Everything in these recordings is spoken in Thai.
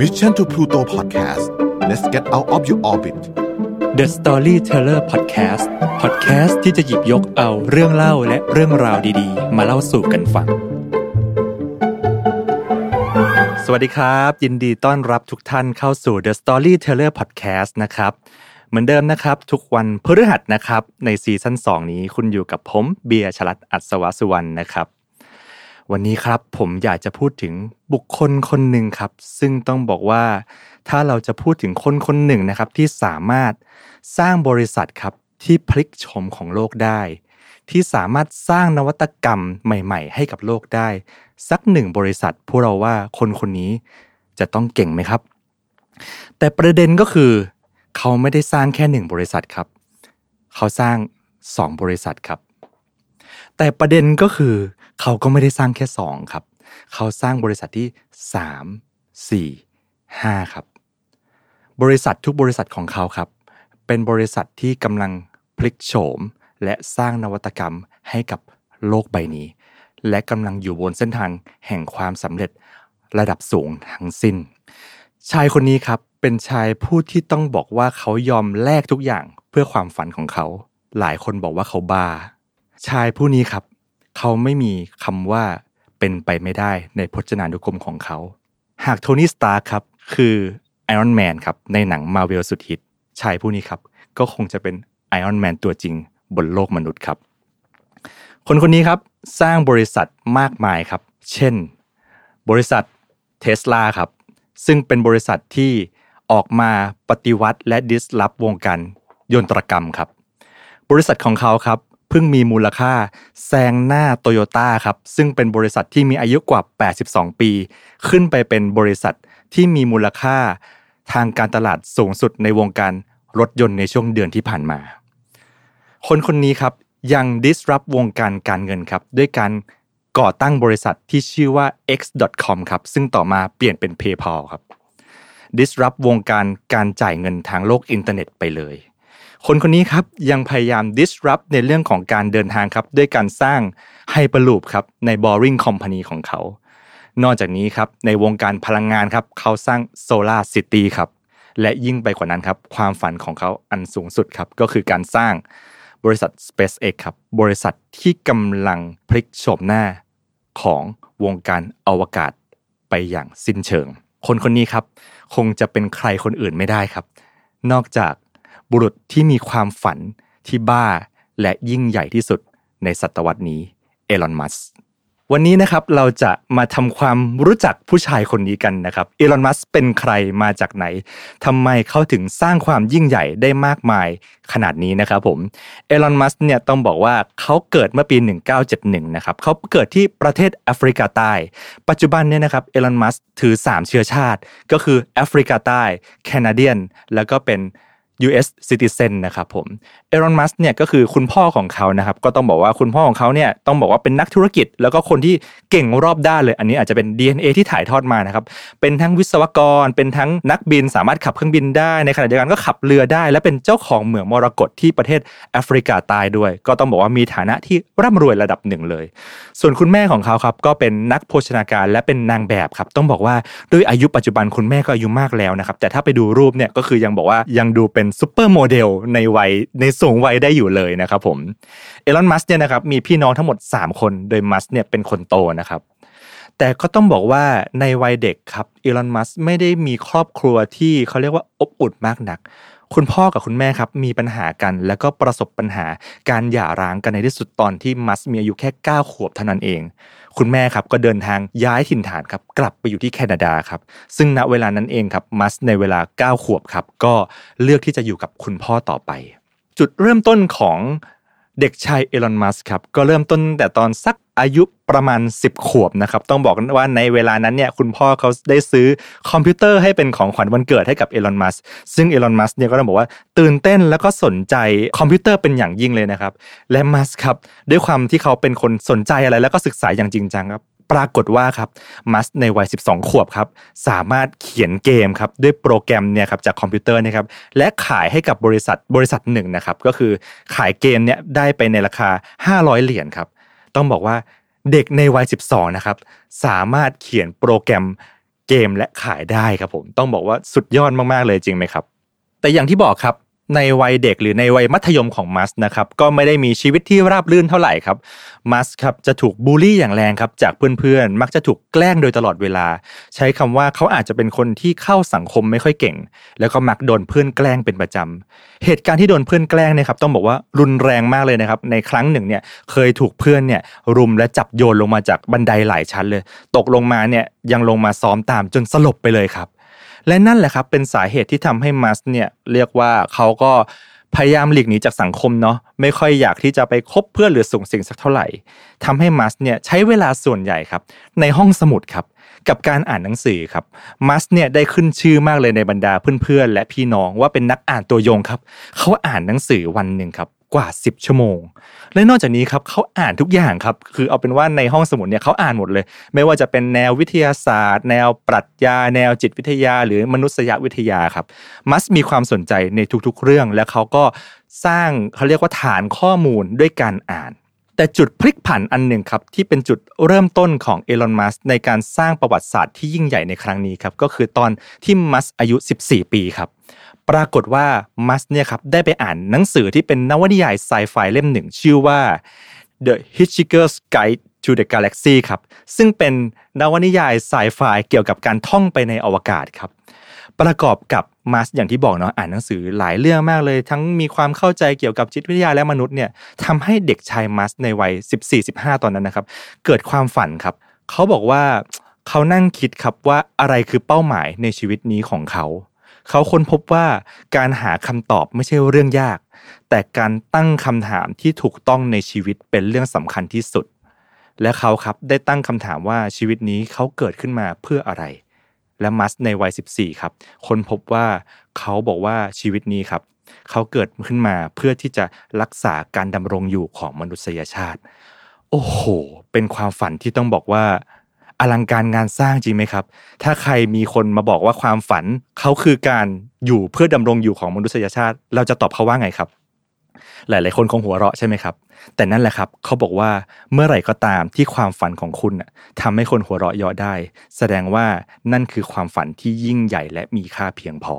Mission to Pluto Podcast let's get out of your orbit The Storyteller Podcast Podcast ที่จะหยิบยกเอาเรื่องเล่าและเรื่องราวดีๆ มาเล่าสู่กันฟัง สวัสดีครับ ยินดีต้อนรับทุกท่านเข้าสู่ The Storyteller Podcast นะครับเหมือนเดิมนะครับ ทุกวันพฤหัสนะครับ ในซีซั่น2 นี้คุณอยู่กับผมเบียร์ชลัดอัศวสุวรรณนะครับ วันนี้ครับผมอยากจะพูดถึงบุคคลคนหนึ่งครับ ซึ่งต้องบอกว่า ถ้าเราจะพูดถึงคนคนหนึ่งนะครับ ที่สามารถสร้างบริษัทครับที่พลิกโฉมของโลกได้ ที่สามารถสร้างนวัตกรรมใหม่ ๆ ให้กับโลกได้ สักหนึ่งบริษัทพวกเราว่าคนคนนี้จะต้องเก่งไหมครับ แต่ประเด็นก็คือ เขาไม่ได้สร้างแค่หนึ่งบริษัทครับ เขาสร้างสองบริษัทครับ แต่ประเด็นก็คือ เขาก็ไม่ได้สร้างแค่สองครับ เขาสร้างบริษัทที่สามสี่ห้าครับ บริษัททุกบริษัทของเขาครับ เป็นบริษัทที่กำลังพลิกโฉม และสร้างนวัตกรรมให้กับโลกใบนี้ และกำลังอยู่บนเส้นทางแห่งความสำเร็จระดับสูงทั้งสิ้น ชายคนนี้ครับเป็นชายผู้ที่ต้องบอกว่าเขายอมแลกทุกอย่างเพื่อความฝันของเขา หลายคนบอกว่าเขาบ้า ชายผู้นี้ครับ เขาไม่มีคำว่าเป็นไปไม่ได้ในพจนานุกรมของเขา หากโทนี่สตาร์คครับคือไอรอนแมนครับในหนังมาเวลสุดฮิตชายผู้นี้ครับ ก็คงจะเป็นไอรอนแมนตัวจริงบนโลกมนุษย์ครับ คนคนนี้ครับสร้างบริษัทมากมายครับ เช่น บริษัทเทสลาครับ ซึ่งเป็นบริษัทที่ออกมาปฏิวัติและดิสลอฟวงการยนตรกรรมครับ บริษัทของเขาครับ เพิ่งมีมูลค่าแซงหน้าโตโยต้าครับซึ่งเป็นบริษัทที่มีอายุกว่า 82 ปี ขึ้นไปเป็นบริษัทที่มีมูลค่าทางการตลาดสูงสุดในวงการรถยนต์ในช่วงเดือนที่ผ่านมา คนคนนี้ครับยัง disrupt วงการการเงินครับด้วยการก่อตั้งบริษัทที่ชื่อว่า x.com ครับซึ่งต่อมาเปลี่ยนเป็น PayPal ครับ disrupt วงการการจ่ายเงินทางโลกอินเทอร์เน็ตไปเลย คนคนนี้ครับยังพยายาม disrupt ในเรื่องของการเดินทางครับด้วยการสร้าง Hyperloop ครับใน Boring Company ของเขา นอกจากนี้ครับในวงการพลังงานครับเขาสร้าง Solar City ครับและยิ่งไปกว่านั้นครับความฝันของเขาอันสูงสุดครับก็คือการสร้างบริษัท SpaceX ครับบริษัทที่กำลังพลิกโฉมหน้าของวงการอวกาศไปอย่างสิ้นเชิง คนคนนี้ครับ คงจะเป็นใครคนอื่นไม่ได้ครับ นอกจาก บุรุษที่มีความฝันที่บ้าและยิ่งใหญ่ที่สุดในศตวรรษนี้เอลอนมัสวันนี้นะครับเราจะมาทำความรู้จักผู้ชายคนนี้กันนะครับเอลอนมัสเป็นใครมาจากไหนทำไมเขาถึงสร้างความยิ่งใหญ่ได้มากมายขนาดนี้นะครับผมเอลอนมัสเนี่ยต้องบอกว่าเขาเกิดเมื่อปี 1971 นะครับเขาเกิดที่ประเทศแอฟริกาใต้ ปัจจุบันเนี่ยนะครับเอลอนมัสถือ 3 เชื้อชาติ ก็คือแอฟริกาใต้ แคนาเดียน แล้วก็เป็น US citizen นะครับผมเอรอนมัสเนี่ยก็คือคุณพ่อของเขานะครับก็ต้องบอกว่าคุณพ่อของเขาเนี่ยต้องบอกว่าเป็นนักธุรกิจ แล้วก็คนที่เก่งรอบด้านเลย อันนี้อาจจะเป็น DNA ที่ถ่ายทอดมานะครับเป็นทั้งวิศวกร เป็นทั้งนักบินสามารถขับเครื่องบินได้ในขณะเดียวกันก็ขับเรือได้ และเป็นเจ้าของเหมืองมรกตที่ประเทศแอฟริกาใต้ด้วย ก็ต้องบอกว่ามีฐานะที่ร่ำรวยระดับหนึ่งเลย ส่วนคุณแม่ของเขาครับก็เป็นนักโภชนาการและเป็นนางแบบครับต้องบอกว่าด้วยอายุปัจจุบันคุณแม่ก็อายุมากแล้วนะครับแต่ถ้าไปดูรูปเนี่ยก็คือยังบอกว่ายังดูเป็นซูเปอร์โมเดลในวัยในสูงวัยได้อยู่เลยนะครับผมเอลอนมัสเนี่ยนะครับมีพี่น้องทั้งหมด 3 คนโดยมัสเนี่ยเป็นคนโตนะครับแต่ก็ต้องบอกว่าในวัยเด็กครับอีลอนมัสไม่ได้มีครอบครัวที่เขาเรียกว่าอบอุ่นมากนัก คุณพ่อกับคุณแม่ครับมีปัญหากัน แล้วก็ประสบปัญหาการหย่าร้างกันในที่สุดตอนที่มัสมีอายุแค่ 9 ขวบเท่านั้นเอง คุณแม่ครับก็เดินทางย้ายถิ่นฐานครับกลับไปอยู่ที่แคนาดาครับซึ่งณเวลานั้นเองครับมัสในเวลา 9 ขวบครับก็เลือกที่จะอยู่กับคุณพ่อต่อไป จุดเริ่มต้นของ เด็กชายเอลอนมัสก์ครับก็เริ่มต้นแต่ตอนสักอายุประมาณ 10 ขวบนะครับ ต้องบอกว่าในเวลานั้นเนี่ยคุณพ่อเขาได้ซื้อคอมพิวเตอร์ให้เป็นของขวัญวันเกิดให้กับเอลอนมัสก์ซึ่งเอลอนมัสก์เนี่ยก็ต้องบอกว่าตื่นเต้นแล้วก็สนใจคอมพิวเตอร์เป็นอย่างยิ่งเลยนะครับ และมัสก์ครับด้วยความที่เขาเป็นคนสนใจอะไรแล้วก็ศึกษาอย่างจริงจังครับ ปรากฏว่าครับมัสก์ในวัย 12 ขวบครับสามารถเขียนเกมครับด้วยโปรแกรมเนี่ยครับจากคอมพิวเตอร์นะครับและขายให้กับบริษัทบริษัทหนึ่งนะครับก็คือขายเกมเนี่ยได้ไปในราคา 500 เหรียญครับต้องบอกว่าเด็กในวัย 12 นะครับสามารถเขียนโปรแกรมเกมและขายได้ครับผมต้องบอกว่าสุดยอดมากๆเลยจริงไหมครับแต่อย่างที่บอกครับ ในวัยเด็กหรือในวัยมัธยมของมัสนะครับก็ไม่ได้มีชีวิตที่ราบรื่นเท่าไหร่ครับมัสครับจะถูกบูลลี่อย่างแรงครับจากเพื่อนๆ มักจะถูกแกล้งโดยตลอดเวลา ใช้คำว่าเขาอาจจะเป็นคนที่เข้าสังคมไม่ค่อยเก่ง แล้วก็มักโดนเพื่อนแกล้งเป็นประจำเหตุการณ์ที่โดนเพื่อนแกล้งเนี่ยครับต้องบอกว่ารุนแรงมากเลยนะครับในครั้งหนึ่งเนี่ยเคยถูกเพื่อนเนี่ยรุมและจับโยนลงมาจากบันไดหลายชั้นเลย ตกลงมาเนี่ยยังลงมาซ้อมตามจนสลบไปเลยครับ และนั่นแหละครับเป็นสาเหตุที่ทำให้มัสเนี่ยเรียกว่าเขาก็พยายามหลีกหนีจากสังคมเนาะไม่ค่อยอยากที่จะไปคบเพื่อนหรือส่งสิ่งสักเท่าไหร่ทำให้มัสเนี่ยใช้เวลาส่วนใหญ่ครับในห้องสมุดครับกับการอ่านหนังสือครับมัสเนี่ยได้ขึ้นชื่อมากเลยในบรรดาเพื่อนๆและพี่น้องว่าเป็นนักอ่านตัวยงครับเขาอ่านหนังสือวันหนึ่งครับ กว่า 10 ชั่วโมง และนอกจากนี้ครับเขาอ่านทุกอย่างครับ คือเอาเป็นว่าในห้องสมุดเนี่ยเขาอ่านหมดเลย ไม่ว่าจะเป็นแนววิทยาศาสตร์ แนวปรัชญา แนวจิตวิทยา หรือมนุษยวิทยาครับ มัสมีความสนใจในทุกๆเรื่อง และเขาก็สร้างเขาเรียกว่าฐานข้อมูลด้วยการอ่านแต่จุดพลิกผันอันหนึ่งครับที่เป็นจุดเริ่มต้นของเอลอน มัสในการสร้างประวัติศาสตร์ที่ยิ่งใหญ่ในครั้งนี้ครับก็คือตอนที่มัสอายุ 14 ปีครับ ปรากฏว่ามัสเนี่ยครับได้ไปอ่านหนังสือที่เป็นนวนิยายไซไฟเล่มหนึ่ง ชื่อว่า The Hitchhiker's Guide to the Galaxy ครับซึ่งเป็นนวนิยายไซไฟเกี่ยวกับการท่องไปในอวกาศครับประกอบกับมัสอย่างที่บอกเนาะอ่านหนังสือหลายเรื่องมากเลย ทั้งมีความเข้าใจเกี่ยวกับจิตวิทยาและมนุษย์เนี่ยทำให้เด็กชายมัสในวัย 14-15 ตอนนั้นนะครับ เกิดความฝันครับ เขาบอกว่าเขานั่งคิดครับว่าอะไรคือเป้าหมายในชีวิตนี้ของเขา เขาค้นพบว่าการหาคำตอบไม่ใช่เรื่องยาก แต่การตั้งคำถามที่ถูกต้องในชีวิตเป็นเรื่องสำคัญที่สุด และเขาครับได้ตั้งคำถามว่าชีวิตนี้เขาเกิดขึ้นมาเพื่ออะไร และมัสในวัย 14 ครับค้นพบว่าเขาบอกว่าชีวิตนี้ครับเขาเกิดขึ้นมาเพื่อที่จะรักษาการดำรงอยู่ของมนุษยชาติ โอ้โห เป็นความฝันที่ต้องบอกว่า อลังการงานสร้างจริงไหมครับ ถ้าใครมีคนมาบอกว่าความฝันเขาคือการอยู่เพื่อดำรงอยู่ของมนุษยชาติ เราจะตอบเขาว่าไงครับ หลาย ๆ คนคงหัวเราะใช่ไหมครับ แต่นั่นแหละครับเขาบอกว่าเมื่อไหร่ก็ตามที่ความฝันของคุณทำให้คนหัวเราะเยาะได้ แสดงว่านั่นคือความฝันที่ยิ่งใหญ่และมีค่าเพียงพอ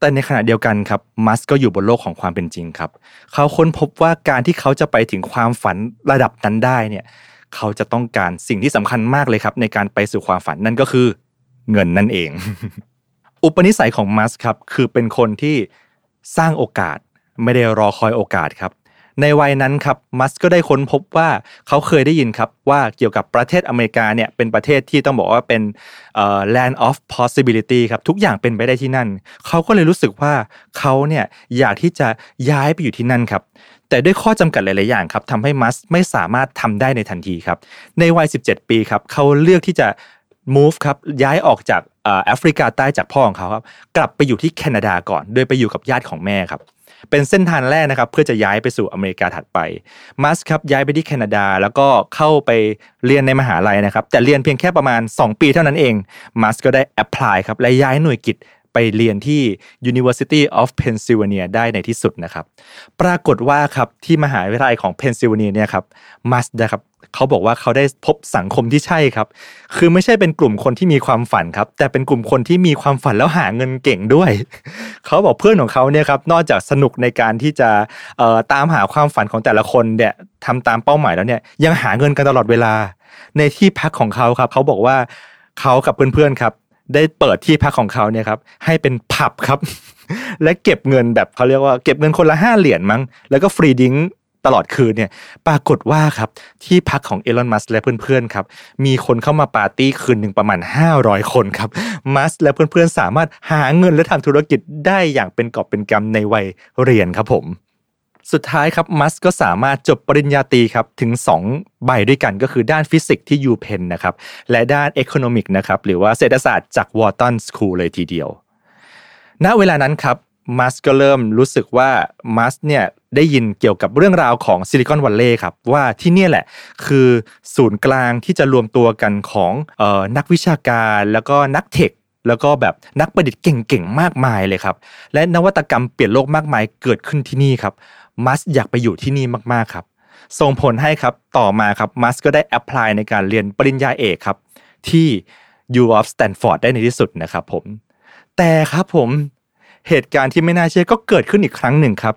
แต่ในขณะเดียวกันครับมัสก็อยู่บนโลกของความเป็นจริงครับ เขาค้นพบว่าการที่เขาจะไปถึงความฝันระดับนั้นได้เนี่ย เขาจะต้องการสิ่งที่สำคัญมากเลยครับ ในการไปสู่ความฝันนั่นก็คือ เงินนั่นเอง อุปนิสัยของมัสครับคือเป็นคนที่สร้างโอกาสไม่ได้รอคอยโอกาสครับ ในวัยนั้นครับมัสก็ได้ค้นพบว่าเขาเคยได้ยินครับว่าเกี่ยวกับประเทศอเมริกาเนี่ยเป็นประเทศที่ต้องบอกว่าเป็น land of possibility ครับทุกอย่างเป็นไปได้ที่นั่น เขาก็เลยรู้สึกว่าเขาเนี่ยอยากที่จะย้ายไปอยู่ที่นั่นครับ แต่ด้วยข้อจำกัดหลาย ๆ อย่างครับทำให้มัสไม่สามารถทำได้ในทันทีครับ ในวัย 17 ปีครับเขาเลือกที่จะ move ครับย้ายออกจากแอฟริกาใต้จากพ่อของเขาครับกลับไปอยู่ที่แคนาดาก่อน โดยไปอยู่กับญาติของแม่ครับเป็นเส้นทางแรกนะครับเพื่อจะย้ายไปสู่อเมริกาถัดไปมัสครับย้ายไปที่แคนาดา แล้วก็เข้าไปเรียนในมหาลัยนะครับแต่เรียนเพียงแค่ประมาณ 2 ปีเท่านั้นเองมัสก็ได้แอพพลายครับและย้ายหน่วยกิจ ไปเรียนที่ University of Pennsylvania ได้ในที่สุดนะครับ ปรากฏว่าครับที่มหาวิทยาลัยของ Pennsylvania เนี่ยครับมัสนะครับเขาบอกว่าเขาได้พบสังคมที่ใช่ครับ คือไม่ใช่เป็นกลุ่มคนที่มีความฝันครับ แต่เป็นกลุ่มคนที่มีความฝันแล้วหาเงินเก่งด้วย เขาบอกเพื่อนของเขาเนี่ยครับ นอกจากสนุกในการที่จะตามหาความฝันของแต่ละคนเนี่ยทำตามเป้าหมายแล้วเนี่ย ยังหาเงินกันตลอดเวลา ในที่พักของเขาครับ เขาบอกว่าเขากับเพื่อนๆครับ ได้เปิดที่พักของเขาเนี่ยครับให้เป็นผับครับ และเก็บเงินแบบเขาเรียกว่าเก็บเงินคนละห้าเหรียญมั้งแล้วก็ free drink ตลอดคืนเนี่ยปรากฏว่าครับที่พักของเอลอนมัสก์และเพื่อนๆครับมีคนเข้ามาปาร์ตี้คืนหนึ่งประมาณ 500 คนครับมัสก์และเพื่อนๆสามารถหาเงินและทำธุรกิจได้อย่างเป็นกอบเป็นกำในวัยเรียนครับผม สุดท้ายครับมัสก์ก็สามารถจบปริญญาตรีครับถึง 2 ใบด้วยกันก็คือด้านฟิสิกส์ที่ UPenn นะครับและด้าน economics นะครับหรือว่าเศรษฐศาสตร์จาก Wharton School เลยทีเดียว ณเวลานั้นครับมัสก์ก็เริ่มรู้สึกว่ามัสก์เนี่ยได้ยินเกี่ยวกับเรื่องราวของซิลิคอนวัลเลย์ครับว่าที่นี่แหละคือศูนย์กลางที่จะรวมตัวกันของออนักวิชาการแล้วก็นักเทคแล้วก็แบบนักประดิษฐ์เก่งๆ มากมายเลยครับ และนวัตกรรมเปลี่ยนโลกมากมายเกิดขึ้นที่นี่ครับ มัสอยากไปอยู่ที่นี่มากๆครับ ส่งผลให้ครับต่อมาครับมัสก็ได้แอพพลายในการเรียนปริญญาเอกครับ ที่ U of Stanford ได้ในที่สุดนะครับผม แต่ครับผมเหตุการณ์ที่ไม่น่าเชื่อก็เกิดขึ้นอีกครั้งหนึ่งครับ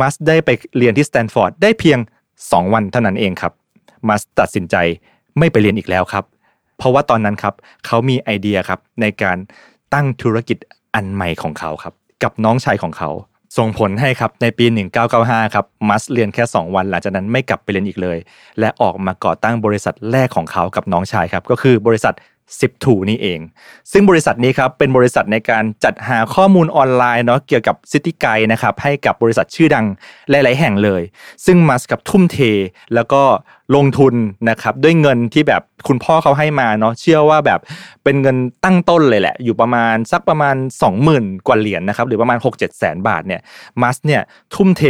มัสก์ได้ไปเรียนที่สแตนฟอร์ดได้เพียง 2 วันเท่านั้นเองครับมัสก์ตัดสินใจไม่ไปเรียนอีกแล้วครับ เพราะว่าตอนนั้นครับเขามีไอเดียครับในการตั้งธุรกิจอันใหม่ของเขาครับ กับน้องชายของเขา ส่งผลให้ครับในปี 1995 ครับมัสก์เรียนแค่ 2 วัน หลังจากนั้นไม่กลับไปเรียนอีกเลย และออกมาก่อตั้งบริษัทแรกของเขากับน้องชายครับก็คือบริษัท 10 ถูนี่เอง ซึ่งบริษัทนี้ครับเป็นบริษัทในการจัดหาข้อมูลออนไลน์เนาะเกี่ยวกับ city guide นะครับให้กับบริษัทชื่อดังหลาย ๆ แห่งเลย ซึ่งมัสกับทุ่มเท แล้วก็ลงทุนนะครับด้วยเงินที่แบบคุณพ่อเขาให้มาเนาะเชื่อว่าแบบเป็นเงินตั้งต้นเลยแหละ อยู่ประมาณสักประมาณ 20,000 กว่าเหรียญนนะครับหรือประมาณ 6-7แสนบาทเนี่ยมัสเนี่ยทุ่มเท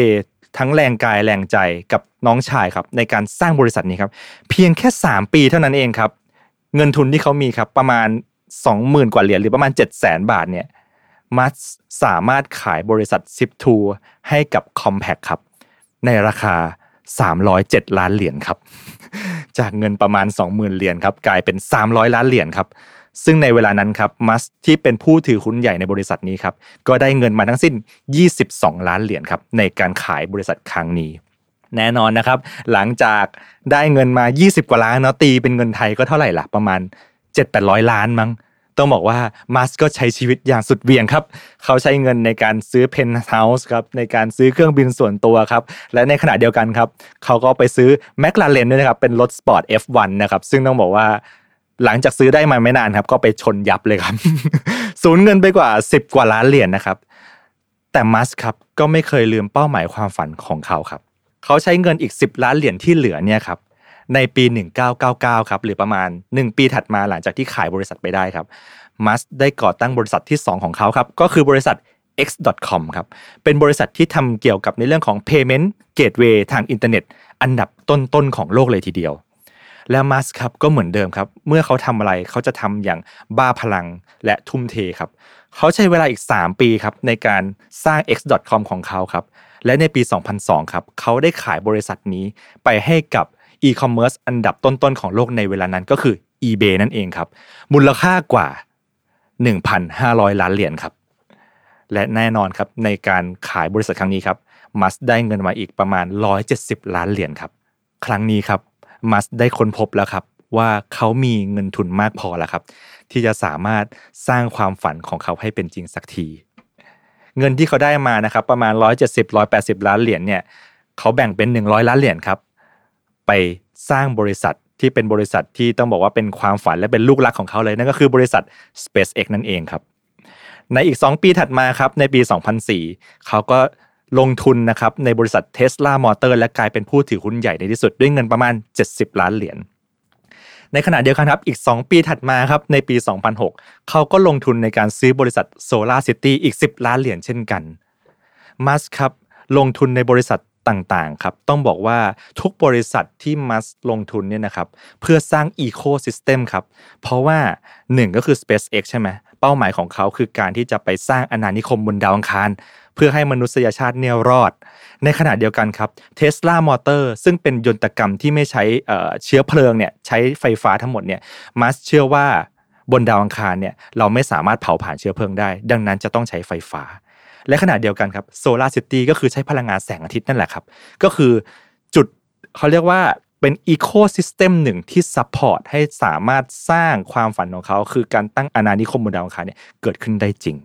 ทั้งแรงกายแรงใจกับน้องชายครับในการสร้างบริษัทนี้ครับเพียงแค่ 3 ปีเท่านั้นเองครับ เงินทุนที่เขามีครับประมาณ 20,000 กว่าเหรียญหรือประมาณ 7 0 0 0 0 0 บาทเนี่ยมัสสามารถขายบริษัทซิปทูให้กับ Compact ครับ ในราคา 307 ล้านเหรียญครับ จากเงินประมาณ 20,000 เหรียญครับกลายเป็น 300 ล้านเหรียญครับ ซึ่งในเวลานั้นครับมัสที่เป็นผู้ถือหุ้นใหญ่ในบริษัทนี้ครับก็ได้เงินมาทั้งสิ้น 22 ล้านเหรียญครับในการขายบริษัทครั้งนี้ แน่นอนนะครับ หลังจากได้เงินมา 20 กว่าล้านเนาะตีเป็นเงินไทยก็เท่าไหร่ล่ะประมาณ 7-800 ล้านมั้งต้องบอกว่ามัสก์ก็ใช้ชีวิตอย่างสุดเหวี่ยงครับ เขาใช้เงินในการซื้อเพนท์เฮาส์ครับในการซื้อเครื่องบินส่วนตัวครับ และในขณะเดียวกันครับ เขาก็ไปซื้อแมคลาเรนด้วยนะครับ เป็นรถสปอร์ต F1 นะครับ ซึ่งต้องบอกว่าหลังจากซื้อได้มาไม่นานครับ ก็ไปชนยับเลยครับ สูญเงินไปกว่า 10 กว่าล้านเหรียญนะครับ แต่มัสก์ครับก็ไม่เคยลืมเป้าหมายความฝันของเขาครับ เขาใช้เงินอีก 10 ล้านเหรียญที่เหลือเนี่ยครับในปี 1999 ครับหรือประมาณ 1 ปีถัดมาหลังจากที่ขายบริษัทไปได้ครับมัสได้ก่อตั้งบริษัทที่ 2 ของเขาครับก็คือบริษัท x.com ครับเป็นบริษัทที่ทำเกี่ยวกับในเรื่องของ payment gateway ทางอินเทอร์เน็ต อันดับต้นๆของโลกเลยทีเดียว และมัสครับก็เหมือนเดิมครับ เมื่อเขาทำอะไรเขาจะทำอย่างบ้าพลังและทุ่มเทครับ เขาใช้เวลาอีก 3 ปีครับในการสร้าง x.com ของเขาครับ และในปี 2002 ครับเขาได้ขายบริษัทนี้ไปให้กับอีคอมเมิร์ซอันดับต้นๆของโลกในเวลานั้นก็คือ eBay นั่นเองครับ มูลค่ากว่า 1,500 ล้านเหรียญครับ และแน่นอนครับในการขายบริษัทครั้งนี้ครับมัสได้เงินมาอีกประมาณ 170 ล้านเหรียญครับ ครั้งนี้ครับมัสได้ค้นพบแล้วครับว่าเขามีเงินทุนมากพอแล้วครับ ที่จะสามารถสร้างความฝันของเขาให้เป็นจริงสักที เงินที่เขาได้มานะครับประมาณ 170 180 ล้านเหรียญเนี่ยเขาแบ่งเป็น 100 ล้านเหรียญครับไปสร้างบริษัทที่เป็นบริษัทที่ต้องบอกว่าเป็นความฝันและเป็นลูกรักของเขาเลยนั่นก็คือบริษัท SpaceX นั่นเองครับ ในอีก 2 ปีถัดมาครับในปี 2004 เขาก็ลงทุนนะครับในบริษัท Tesla Motor และกลายเป็นผู้ถือหุ้นใหญ่ในที่สุดด้วยเงินประมาณ 70 ล้านเหรียญ ในขณะเดียวกันครับอีก 2 ปีถัดมาครับในปี 2006 เขาก็ลงทุนในการซื้อบริษัท Solar City อีก 10 ล้านเหรียญเช่นกันมัสครับลงทุนในบริษัทต่างๆครับต้องบอกว่าทุกบริษัทที่มัสลงทุนเนี่ยนะครับเพื่อสร้าง ecosystem ครับเพราะว่า 1 ก็คือ SpaceX ใช่ไหมเป้าหมายของเขาคือการที่จะไปสร้างอาณานิคมบนดาวอังคาร เพื่อให้มนุษยชาติเนี่ยรอด ในขณะเดียวกันครับ Tesla Motor ซึ่งเป็นยนตรกรรมที่ไม่ใช้เชื้อเพลิงเนี่ยใช้ไฟฟ้าทั้งหมดเนี่ยมัสเชื่อว่าบนดาวอังคารเนี่ยเราไม่สามารถเผาผลาญเชื้อเพลิงได้ ดังนั้นจะต้องใช้ไฟฟ้า และขณะเดียวกันครับ Solar City ก็คือใช้พลังงานแสงอาทิตย์นั่นแหละครับ ก็คือจุดเขาเรียกว่าเป็น ecosystem หนึ่งที่ support ให้สามารถสร้างความฝันของเขา คือการตั้งอาณานิคมบนดาวอังคารเนี่ยเกิดขึ้นได้จริง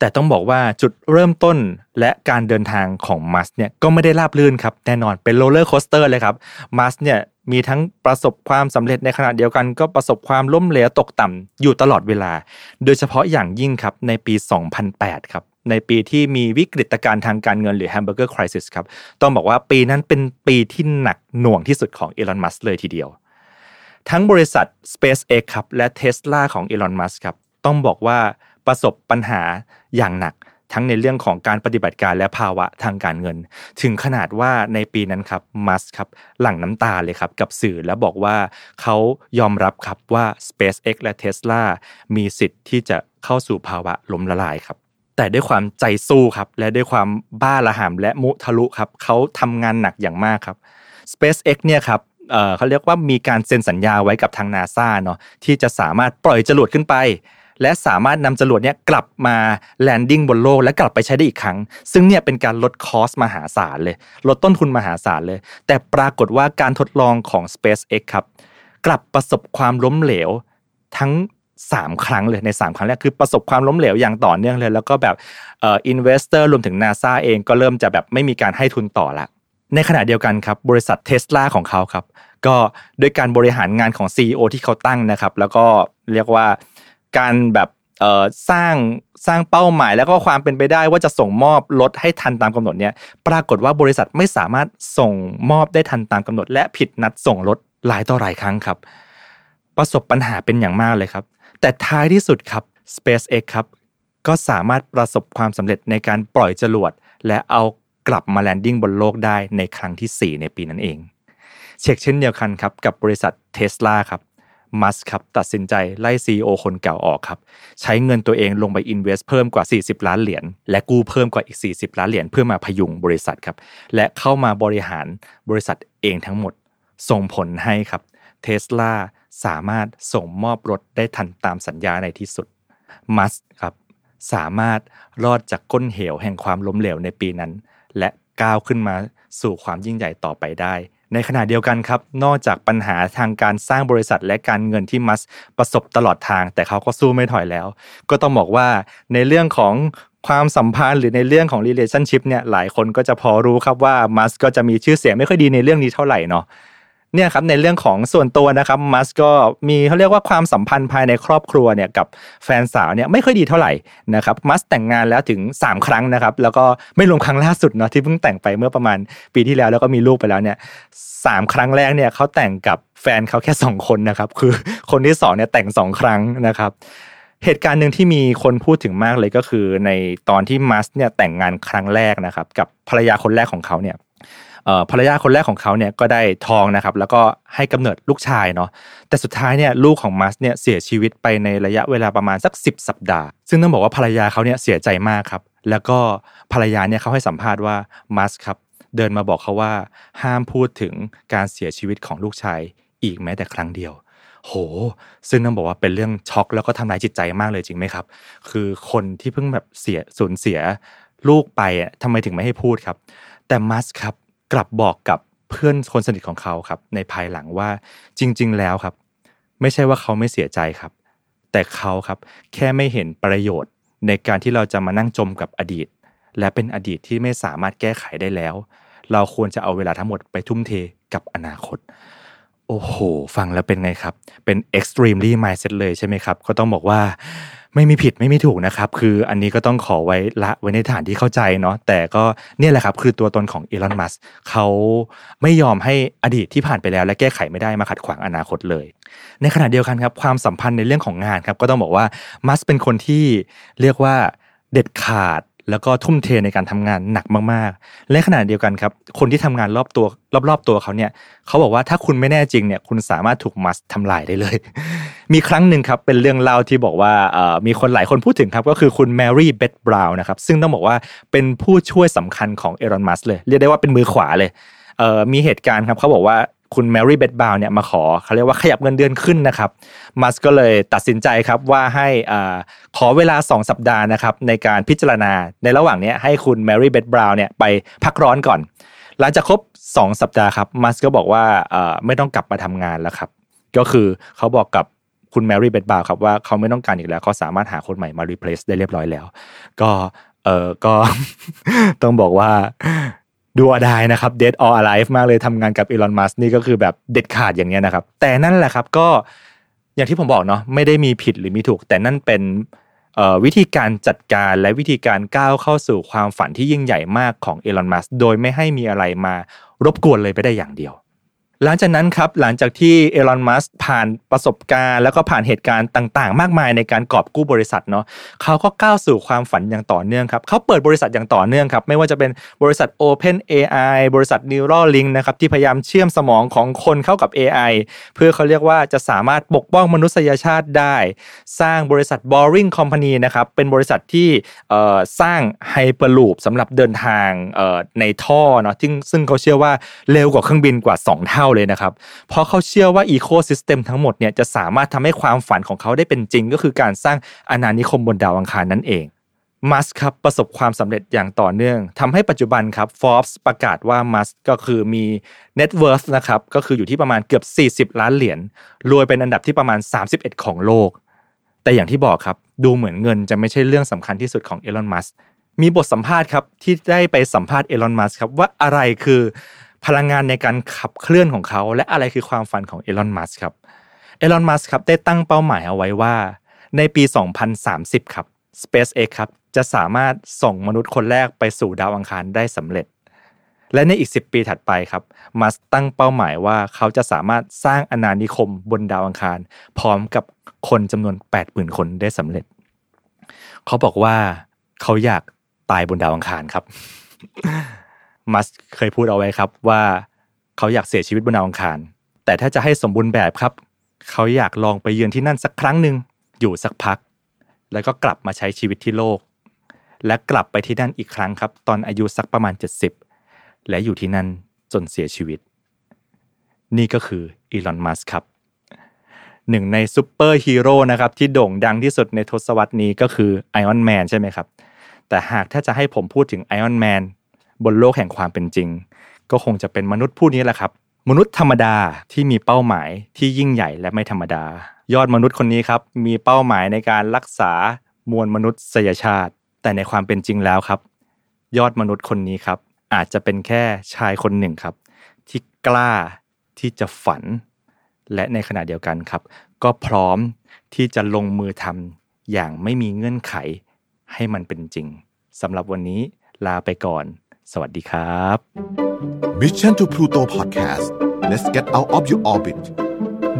แต่ต้องบอกว่าจุดเริ่มต้นและการเดินทางของมัสเนี่ยก็ไม่ได้ราบรื่นครับแน่นอนเป็น roller coaster เลยครับมัสเนี่ยมีทั้งประสบความสำเร็จในขณะเดียวกัน ก็ประสบความล้มเหลวตกต่ำอยู่ตลอดเวลา โดยเฉพาะอย่างยิ่งครับในปี 2008 ครับในปีที่มีวิกฤตการณ์ทางการเงินหรือ Hamburger Crisis ครับต้องบอกว่าปีนั้นเป็นปีที่หนักหน่วงที่สุดของอีลอนมัสเลยทีเดียว ทั้งบริษัท SpaceX ครับและ Tesla ของอีลอนมัสครับต้องบอกว่า ประสบปัญหาอย่างหนัก ทั้งในเรื่องของการปฏิบัติการและภาวะทางการเงิน ถึงขนาดว่าในปีนั้นครับมัสครับหลั่งน้ำตาเลยครับกับสื่อและบอกว่าเขายอมรับครับว่า SpaceX และ Tesla มีสิทธิ์ที่จะเข้าสู่ภาวะล้มละลายครับแต่ด้วยความใจสู้ครับและด้วยความบ้าระห่ำและมุทะลุครับเขาทำงานหนักอย่างมากครับ SpaceX เนี่ยครับเเขาเรียกว่ามีการเซ็นสัญญาไว้กับทางนาซาเนาะที่จะสามารถปล่อยจรวดขึ้นไป และสามารถนำจรวดเนี้ยกลับมาlanding บนโลกและกลับไปใช้ได้อีกครั้ง ซึ่งเนี่ยเป็นการลด cost มหาศาลเลย ลดต้นทุนมหาศาลเลย แต่ปรากฏว่าการทดลองของ SpaceX ครับ กลับประสบความล้มเหลวทั้ง3 ครั้งเลยใน 3 ครั้งแรกคือประสบความล้มเหลวอย่างต่อเนื่องเลย แล้วก็แบบ investor รวมถึงนาซาเองก็เริ่มจะแบบไม่มีการให้ทุนต่อละ ในขณะเดียวกันครับ บริษัทเทสลาของเขาครับ ก็ด้วยการบริหารงานของ CEO ที่เขาตั้งนะครับ แล้วก็เรียกว่า การแบบเอ่อสร้างสร้างเป้าหมายแล้วก็ความเป็นไปได้ว่าจะส่งมอบรถให้ทันตามกำหนดเนี่ยปรากฏว่าบริษัทไม่สามารถส่งมอบได้ทันตามกำหนด และผิดนัดส่งรถหลายต่อหลายครั้งครับ ประสบปัญหาเป็นอย่างมากเลยครับ แต่ท้ายที่สุดครับ SpaceX ครับก็สามารถประสบความสำเร็จในการปล่อยจรวด และเอากลับมาแลนดิ้งบนโลกได้ในครั้งที่ 4 ในปีนั้นเอง เช็คเช่นเดียวกันครับกับบริษัทเทสลาครับ มัสครับตัดสินใจไล่ CEO คนเก่าออกครับ ใช้เงินตัวเองลงไปอินเวสเพิ่มกว่า 40 ล้านเหรียญและกู้เพิ่มกว่าอีก 40 ล้านเหรียญเพื่อมาพยุงบริษัทครับ และเข้ามาบริหารบริษัทเองทั้งหมด ส่งผลให้ครับเทสลาสามารถส่งมอบรถได้ทันตามสัญญาในที่สุดมัสครับสามารถรอดจากก้นเหวแห่งความล้มเหลวในปีนั้น และก้าวขึ้นมาสู่ความยิ่งใหญ่ต่อไปได้ ในขณะเดียวกันครับ นอกจากปัญหาทางการสร้างบริษัทและการเงินที่มัสประสบตลอดทาง แต่เขาก็สู้ไม่ถอยแล้ว ก็ต้องบอกว่าในเรื่องของความสัมพันธ์หรือในเรื่องของ relationship เนี่ยหลายคนก็จะพอรู้ครับว่ามัสก็จะมีชื่อเสียงไม่ค่อยดีในเรื่องนี้เท่าไหร่เนาะ เนี่ยครับในเรื่องของส่วนตัวนะครับมัสก็มีเขาเรียกว่าความสัมพันธ์ภายในครอบครัวเนี่ยกับแฟนสาวเนี่ยไม่ค่อยดีเท่าไหร่นะครับมัสแต่งงานแล้วถึง 3 ครั้งนะครับแล้วก็ไม่รวมครั้งล่าสุดเนาะที่เพิ่งแต่งไปเมื่อประมาณปีที่แล้วแล้วก็มีลูกไปแล้วเนี่ยสามครั้งแรกเนี่ยเขาแต่งกับแฟนเขาแค่ 2 คนนะครับคือคนที่2เนี่ยแต่ง 2 ครั้งนะครับเหตุการณ์หนึ่งที่มีคนพูดถึงมากเลยก็คือในตอนที่มัสเนี่ยแต่งงานครั้งแรกนะครับกับภรรยาคนแรกของเขาเนี่ย ภรรยาคนแรกของเขาเนี่ยก็ได้ทองนะครับแล้วก็ให้กำเนิดลูกชายเนาะแต่สุดท้ายเนี่ยลูกของมัสเนี่ยเสียชีวิตไปในระยะเวลาประมาณสัก 10 สัปดาห์ ซึ่งต้องบอกว่าภรรยาเขาเนี่ยเสียใจมากครับแล้วก็ภรรยาเนี่ยเขาให้สัมภาษณ์ว่ามัสครับเดินมาบอกเขาว่าห้ามพูดถึงการเสียชีวิตของลูกชายอีกแม้แต่ครั้งเดียว โห ซึ่งต้องบอกว่าเป็นเรื่องช็อกแล้วก็ทำร้ายจิตใจมากเลยจริงไหมครับ คือคนที่เพิ่งแบบเสียสูญเสียลูกไปอะทำไมถึงไม่ให้พูดครับ แต่มัสครับ กลับบอกกับเพื่อนคนสนิทของเขาครับ ในภายหลังว่าจริง ๆ แล้วครับ ไม่ใช่ว่าเขาไม่เสียใจครับ แต่เขาครับแค่ไม่เห็นประโยชน์ ในการที่เราจะมานั่งจมกับอดีต และเป็นอดีตที่ไม่สามารถแก้ไขได้แล้ว เราควรจะเอาเวลาทั้งหมดไปทุ่มเทกับอนาคตโอ้โห ฟังแล้วเป็นไงครับ เป็น extremely mindset เลยใช่ไหมครับ ก็ต้องบอกว่า ไม่มีผิดไม่มีถูกนะครับ คืออันนี้ก็ต้องขอไว้ละไว้ในฐานที่เข้าใจเนาะแต่ก็เนี่ยแหละครับ คือตัวตนของอีลอนมัสเขาไม่ยอมให้อดีตที่ผ่านไปแล้ว และแก้ไขไม่ได้มาขัดขวางอนาคตเลย ในขณะเดียวกันครับ ความสัมพันธ์ในเรื่องของงานครับ ก็ต้องบอกว่ามัสเป็นคนที่เรียกว่าเด็ดขาดแล้วก็ทุ่มเทในการทำงานหนักมากๆ และขณะเดียวกันครับ คนที่ทำงานรอบตัวรอบๆตัวเขาเนี่ยเขาบอกว่าถ้าคุณไม่แน่จริงเนี่ยคุณสามารถถูกมัสทำลายได้เลย มีครั้งหนึ่งครับเป็นเรื่องเล่าที่บอกว่ามีคนหลายคนพูดถึงครับก็คือคุณแมรี่เบธบราวน์นะครับซึ่งต้องบอกว่าเป็นผู้ช่วยสำคัญของเอรอนมัสเลย เรียกได้ว่าเป็นมือขวาเลยเมีเหตุการณ์ครับเขาบอกว่าคุณแมรี่เบธบราวน์เนี่ยมาขอเขาเรียกว่าขยับเงินเดือนขึ้นนะครับมัสก็เลยตัดสินใจครับว่าให้ขอเวลา 2 สัปดาห์นะครับในการพิจารณาในระหว่างนี้ให้คุณแมรี่เบธบราวน์เนี่ยไปพักร้อนก่อน หลังจากครบ 2 สัปดาห์ครับมัสก็บอกว่าไม่ต้องกลับมาทำงานแล้วครับ ก็คือเขาบอกกับ คุณแมรี่เบธบาวครับว่าเขาไม่ต้องการอีกแล้วเขาสามารถหาคนใหม่มา replace ได้เรียบร้อยแล้ว ก็เออก็ต้องบอกว่าดูอดายนะครับ dead or alive มากเลยทำงานกับอีลอนมัสนี่ก็คือแบบเด็ดขาดอย่างเนี้ยนะครับ แต่นั่นแหละครับก็อย่างที่ผมบอกเนาะไม่ได้มีผิดหรือมีถูก แต่นั่นเป็นวิธีการจัดการและวิธีการก้าวเข้าสู่ความฝันที่ยิ่งใหญ่มากของอีลอนมัสโดยไม่ให้มีอะไรมารบกวนเลยไปได้อย่างเดียว หลังจากนั้นครับหลังจากที่เอลอนมัสผ่านประสบการณ์แล้วก็ผ่านเหตุการณ์ต่างๆ มากมายในการกอบกู้บริษัทเนาะเขาก็ก้าวสู่ความฝันอย่างต่อเนื่องครับเขาเปิดบริษัทอย่างต่อเนื่องครับไม่ว่าจะเป็นบริษัท Open AI บริษัท Neuralink นะครับที่พยายามเชื่อมสมองของคนเข้ากับ AI เพื่อเขาเรียกว่าจะสามารถปกป้องมนุษยชาติได้ สร้างบริษัท Boring Company นะครับเป็นบริษัทที่เอ่อสร้าง Hyperloop สำหรับเดินทางเอ่อในท่อเนาะซึ่งซึ่งเขาเชื่อว่าเร็วกว่าเครื่องบินกว่า 2 เท่าเลยนะครับเพราะเขาเชื่อว่า ecosystem ทั้งหมดเนี่ยจะสามารถทำให้ความฝันของเขาได้เป็นจริง ก็คือการสร้างอาณานิคมบนดาวอังคารนั่นเองมัสครับประสบความสำเร็จอย่างต่อเนื่องทำให้ปัจจุบันครับ Forbes ประกาศว่ามัสก็คือมี net worth นะครับก็คืออยู่ที่ประมาณเกือบ 40 ล้านเหรียญรวยเป็นอันดับที่ประมาณ 31 ของโลก แต่อย่างที่บอกครับ ดูเหมือนเงินจะไม่ใช่เรื่องสำคัญที่สุดของเอลอนมัสมีบทสัมภาษณ์ครับที่ได้ไปสัมภาษณ์เอลอนมัสครับว่าอะไรคือ พลังงานในการขับเคลื่อนของเขา และอะไรคือความฝันของเอลอนมัสครับเอลอนมัสครับได้ตั้งเป้าหมายเอาไว้ว่า ในปี 2030 ครับ SpaceX ครับจะสามารถส่งมนุษย์คนแรกไปสู่ดาวอังคารได้สำเร็จ และในอีก 10 ปีถัดไปครับมัสตั้งเป้าหมายว่าเขาจะสามารถสร้างอาณานิคมบนดาวอังคาร พร้อมกับคนจำนวน 80,000 คนได้สำเร็จ เขาบอกว่าเขาอยากตายบนดาวอังคารครับ มัสเคยพูดเอาไว้ครับว่าเขาอยากเสียชีวิตบนดาวอังคาร แต่ถ้าจะให้สมบูรณ์แบบครับ เขาอยากลองไปเยือนที่นั่นสักครั้งหนึ่งอยู่สักพัก แล้วก็กลับมาใช้ชีวิตที่โลก และกลับไปที่นั่นอีกครั้งครับ ตอนอายุสักประมาณ 70 และอยู่ที่นั่นจนเสียชีวิต นี่ก็คืออีลอนมัสก์ครับหนึ่งในซูเปอร์ฮีโร่นะครับที่โด่งดังที่สุดในทศวรรษนี้ก็คือ Iron Man ใช่ไหมครับ แต่หากถ้าจะให้ผมพูดถึง Iron Man บนโลกแห่งความเป็นจริง ก็คงจะเป็นมนุษย์ผู้นี้แหละครับ มนุษย์ธรรมดาที่มีเป้าหมายที่ยิ่งใหญ่และไม่ธรรมดา ยอดมนุษย์คนนี้ครับมีเป้าหมายในการรักษามวลมนุษยชาติ แต่ในความเป็นจริงแล้วครับ ยอดมนุษย์คนนี้ครับ อาจจะเป็นแค่ชายคนหนึ่งครับ ที่กล้าที่จะฝัน และในขณะเดียวกันครับ ก็พร้อมที่จะลงมือทำอย่างไม่มีเงื่อนไขให้มันเป็นจริงสำหรับวันนี้ลาไปก่อน สวัสดีครับ Mission to Pluto Podcast let's get out of your orbit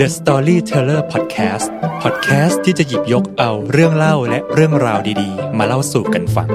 The Storyteller Podcast Podcast ที่จะหยิบยกเอาเรื่องเล่าและเรื่องราวดีๆ มาเล่าสู่กันฟัง